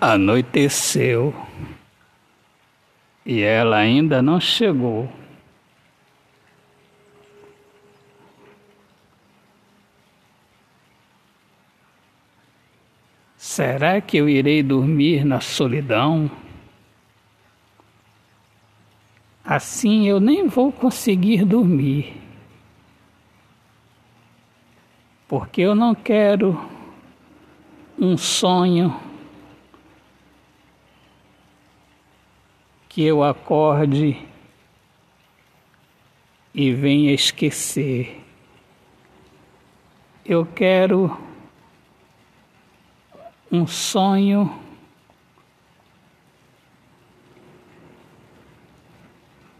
Anoiteceu e ela ainda não chegou. Será que eu irei dormir na solidão? Assim eu nem vou conseguir dormir, porque eu não quero um sonho que eu acorde e venha esquecer. Eu quero um sonho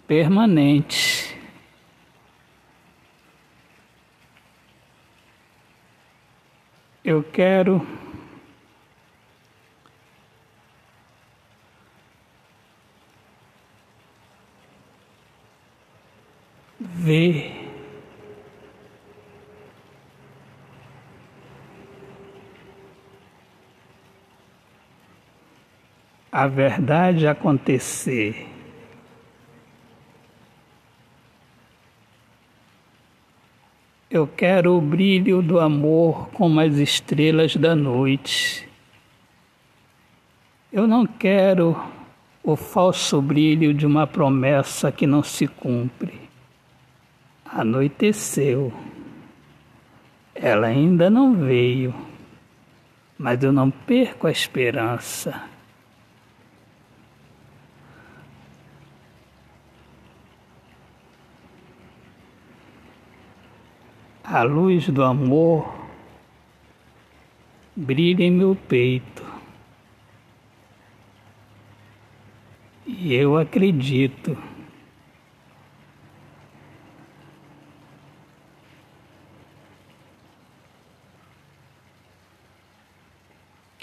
permanente. Eu quero ver a verdade acontecer. Eu quero o brilho do amor como as estrelas da noite. Eu não quero o falso brilho de uma promessa que não se cumpre. Anoiteceu. Ela ainda não veio, mas eu não perco a esperança. A luz do amor brilha em meu peito. E eu acredito.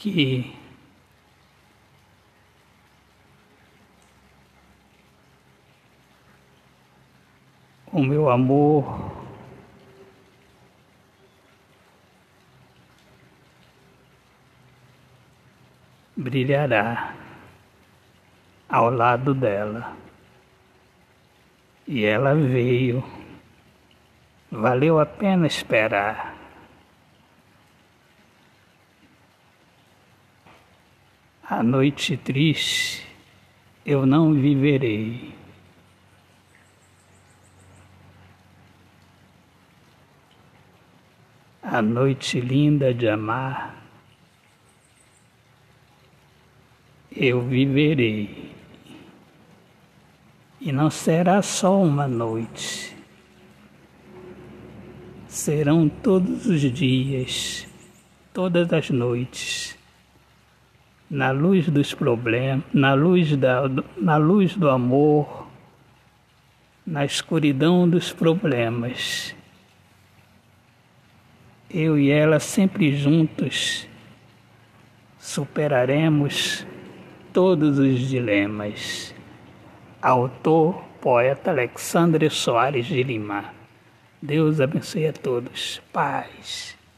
Que o meu amor brilhará ao lado dela. E ela veio. Valeu a pena esperar. A noite triste eu não viverei. A noite linda de amar eu viverei. E não será só uma noite, serão todos os dias, todas as noites na luz dos problemas, na luz, da, na luz do amor, na escuridão dos problemas. Eu e ela sempre juntos superaremos todos os dilemas. Autor, poeta Alexandre Soares de Lima. Deus abençoe a todos. Paz.